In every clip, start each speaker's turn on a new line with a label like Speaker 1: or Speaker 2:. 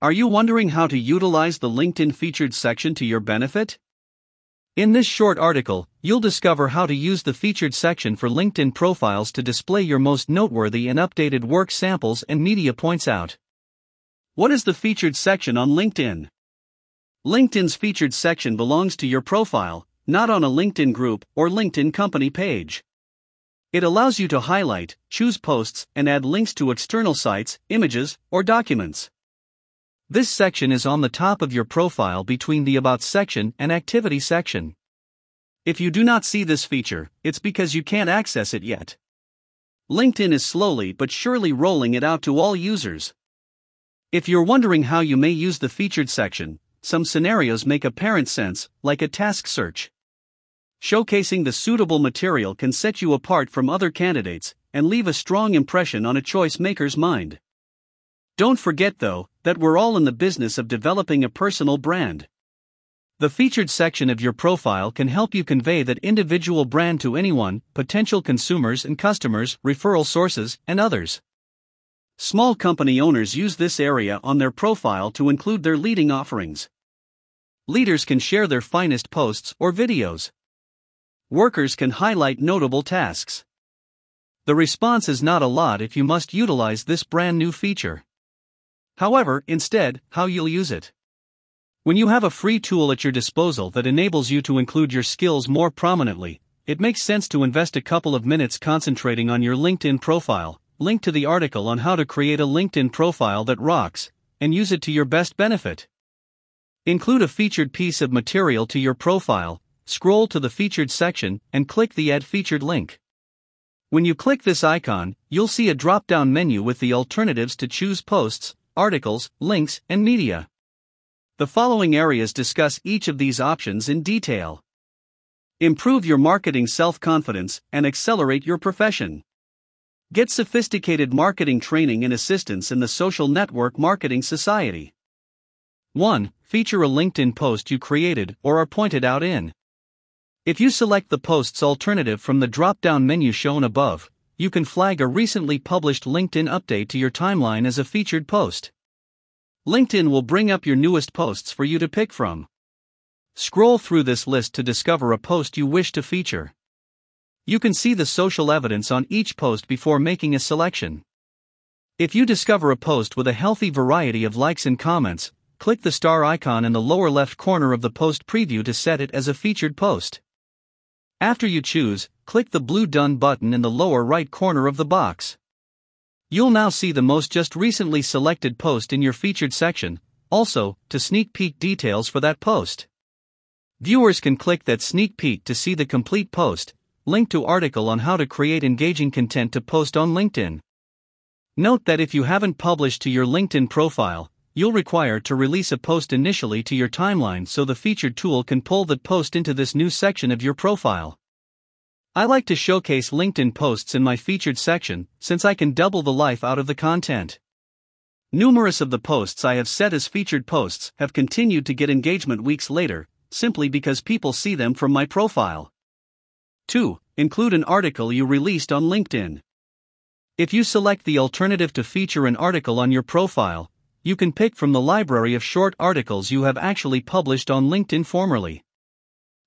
Speaker 1: Are you wondering how to utilize the LinkedIn featured section to your benefit? In this short article, you'll discover how to use the featured section for LinkedIn profiles to display your most noteworthy and updated work samples and media points out. What is the featured section on LinkedIn? LinkedIn's featured section belongs to your profile, not on a LinkedIn group or LinkedIn company page. It allows you to highlight, choose posts, and add links to external sites, images, or documents. This section is on the top of your profile between the About section and Activity section. If you do not see this feature, it's because you can't access it yet. LinkedIn is slowly but surely rolling it out to all users. If you're wondering how you may use the featured section, some scenarios make apparent sense, like a task search. Showcasing the suitable material can set you apart from other candidates and leave a strong impression on a choice maker's mind. Don't forget, though, that we're all in the business of developing a personal brand. The featured section of your profile can help you convey that individual brand to anyone, potential consumers and customers, referral sources, and others. Small company owners use this area on their profile to include their leading offerings. Leaders can share their finest posts or videos. Workers can highlight notable tasks. The response is not a lot if you must utilize this brand new feature. However, instead, how you'll use it. When you have a free tool at your disposal that enables you to include your skills more prominently, it makes sense to invest a couple of minutes concentrating on your LinkedIn profile. Link to the article on how to create a LinkedIn profile that rocks, and use it to your best benefit. Include a featured piece of material to your profile, scroll to the featured section, and click the Add Featured link. When you click this icon, you'll see a drop down menu with the alternatives to choose posts, articles, links, and media. The following areas discuss each of these options in detail. Improve your marketing self confidence and accelerate your profession. Get sophisticated marketing training and assistance in the Social Network Marketing Society. 1. Feature a LinkedIn post you created or are pointed out in. If you select the post's alternative from the drop down menu shown above, you can flag a recently published LinkedIn update to your timeline as a featured post. LinkedIn will bring up your newest posts for you to pick from. Scroll through this list to discover a post you wish to feature. You can see the social evidence on each post before making a selection. If you discover a post with a healthy variety of likes and comments, click the star icon in the lower left corner of the post preview to set it as a featured post. After you choose, click the blue Done button in the lower right corner of the box. You'll now see the most just recently selected post in your featured section, also, to sneak peek details for that post. Viewers can click that sneak peek to see the complete post, link to article on how to create engaging content to post on LinkedIn. Note that if you haven't published to your LinkedIn profile, you'll require to release a post initially to your timeline so the featured tool can pull that post into this new section of your profile. I like to showcase LinkedIn posts in my featured section since I can double the life out of the content. Numerous of the posts I have set as featured posts have continued to get engagement weeks later, simply because people see them from my profile. 2. Include an article you released on LinkedIn. If you select the alternative to feature an article on your profile, you can pick from the library of short articles you have actually published on LinkedIn formerly.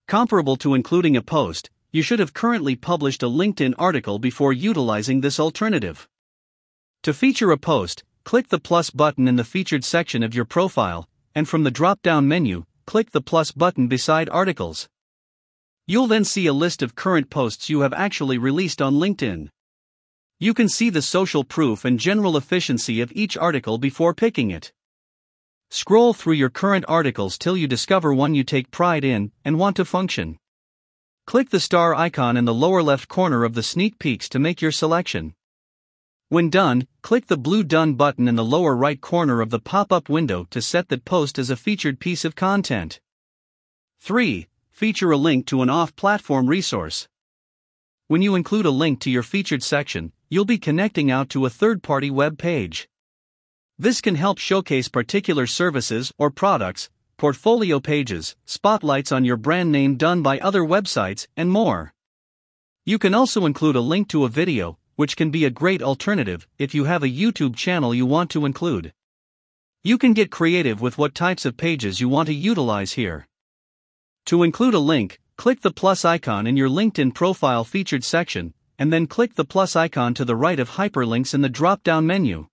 Speaker 1: Comparable to including a post, you should have currently published a LinkedIn article before utilizing this alternative. To feature a post, click the plus button in the featured section of your profile, and from the drop down menu, click the plus button beside articles. You'll then see a list of current posts you have actually released on LinkedIn. You can see the social proof and general efficiency of each article before picking it. Scroll through your current articles till you discover one you take pride in and want to function. Click the star icon in the lower left corner of the sneak peeks to make your selection. When done, click the blue Done button in the lower right corner of the pop up window to set that post as a featured piece of content. 3. Feature a link to an off platform resource. When you include a link to your featured section, you'll be connecting out to a third party web page. This can help showcase particular services or products, portfolio pages, spotlights on your brand name done by other websites, and more. You can also include a link to a video, which can be a great alternative if you have a YouTube channel you want to include. You can get creative with what types of pages you want to utilize here. To include a link, click the plus icon in your LinkedIn profile featured section, and then click the plus icon to the right of hyperlinks in the drop down menu.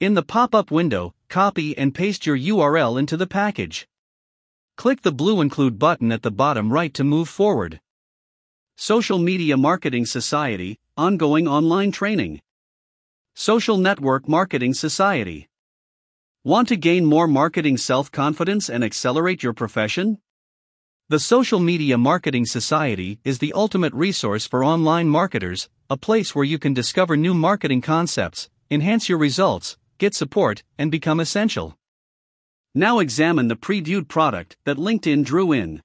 Speaker 1: In the pop up window, copy and paste your URL into the package. Click the blue Include button at the bottom right to move forward. Social Media Marketing Society Ongoing Online Training. Social Network Marketing Society. Want to gain more marketing self confidence and accelerate your profession? The Social Media Marketing Society is the ultimate resource for online marketers, a place where you can discover new marketing concepts, enhance your results, get support, and become essential. Now examine the previewed product that LinkedIn drew in.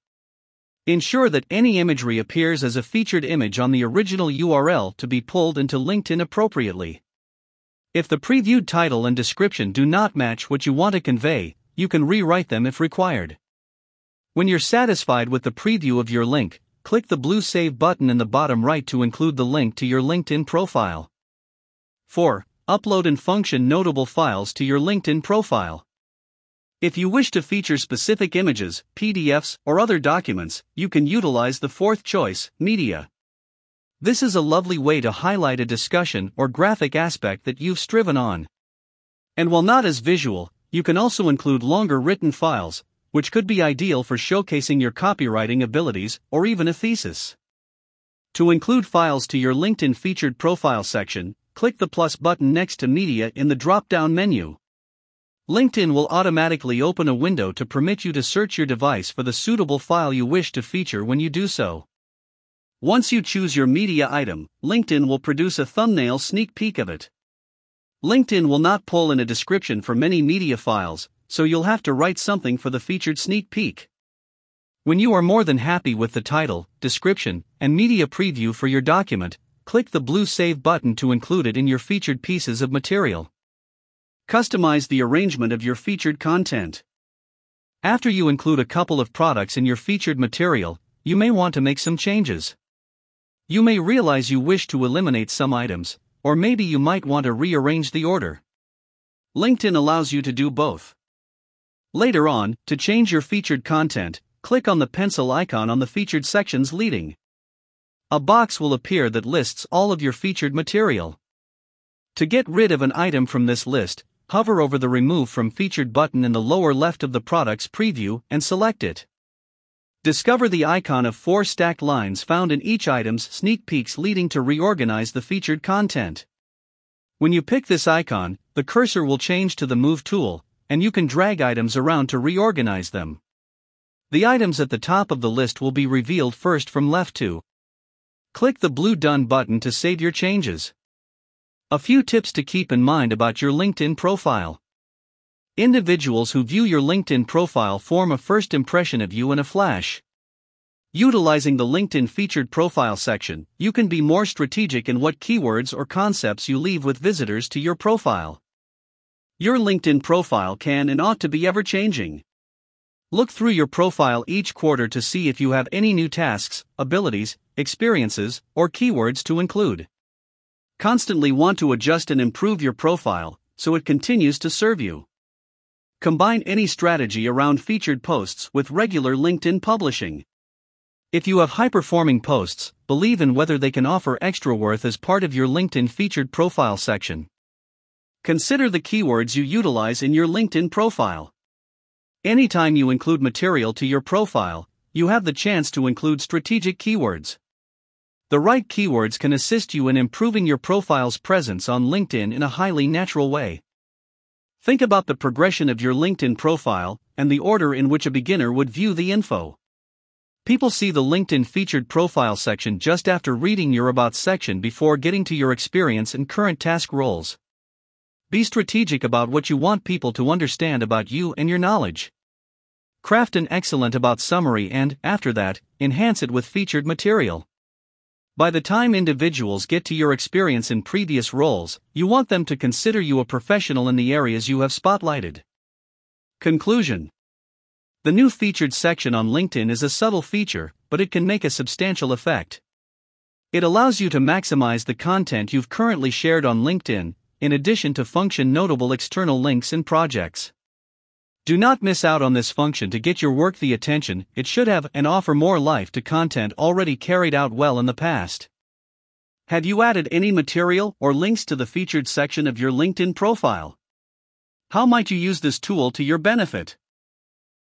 Speaker 1: Ensure that any imagery appears as a featured image on the original URL to be pulled into LinkedIn appropriately. If the previewed title and description do not match what you want to convey, you can rewrite them if required. When you're satisfied with the preview of your link, click the blue Save button in the bottom right to include the link to your LinkedIn profile. 4. Upload and function notable files to your LinkedIn profile. If you wish to feature specific images, PDFs, or other documents, you can utilize the fourth choice, Media. This is a lovely way to highlight a discussion or graphic aspect that you've striven on. And while not as visual, you can also include longer written files, which could be ideal for showcasing your copywriting abilities or even a thesis. To include files to your LinkedIn featured profile section, click the plus button next to Media in the drop down menu. LinkedIn will automatically open a window to permit you to search your device for the suitable file you wish to feature when you do so. Once you choose your media item, LinkedIn will produce a thumbnail sneak peek of it. LinkedIn will not pull in a description for many media files, so you'll have to write something for the featured sneak peek. When you are more than happy with the title, description, and media preview for your document, click the blue Save button to include it in your featured pieces of material. Customize the arrangement of your featured content. After you include a couple of products in your featured material, you may want to make some changes. You may realize you wish to eliminate some items, or maybe you might want to rearrange the order. LinkedIn allows you to do both. Later on, to change your featured content, click on the pencil icon on the featured sections leading. A box will appear that lists all of your featured material. To get rid of an item from this list, hover over the Remove from Featured button in the lower left of the product's preview and select it. Discover the icon of four stacked lines found in each item's sneak peeks leading to reorganize the featured content. When you pick this icon, the cursor will change to the Move tool, and you can drag items around to reorganize them. The items at the top of the list will be revealed first from left to. Click the blue Done button to save your changes. A few tips to keep in mind about your LinkedIn profile. Individuals who view your LinkedIn profile form a first impression of you in a flash. Utilizing the LinkedIn featured profile section, you can be more strategic in what keywords or concepts you leave with visitors to your profile. Your LinkedIn profile can and ought to be ever changing. Look through your profile each quarter to see if you have any new tasks, abilities, experiences, or keywords to include constantly want to adjust and improve your profile so it continues to serve you. Combine any strategy around featured posts with regular LinkedIn publishing. If you have high performing posts, believe in whether they can offer extra worth as part of your LinkedIn featured profile section. Consider the keywords you utilize in your LinkedIn profile. Anytime you include material to your profile, you have the chance to include strategic keywords. The right keywords can assist you in improving your profile's presence on LinkedIn in a highly natural way. Think about the progression of your LinkedIn profile and the order in which a beginner would view the info. People see the LinkedIn featured profile section just after reading your About section before getting to your experience and current task roles. Be strategic about what you want people to understand about you and your knowledge. Craft an excellent About summary and, after that, enhance it with featured material. By the time individuals get to your experience in previous roles, you want them to consider you a professional in the areas you have spotlighted. Conclusion The new featured section on LinkedIn is a subtle feature, but it can make a substantial effect. It allows you to maximize the content you've currently shared on LinkedIn, in addition to function notable external links and projects. Do not miss out on this function to get your work the attention it should have and offer more life to content already carried out well in the past. Have you added any material or links to the featured section of your LinkedIn profile? How might you use this tool to your benefit?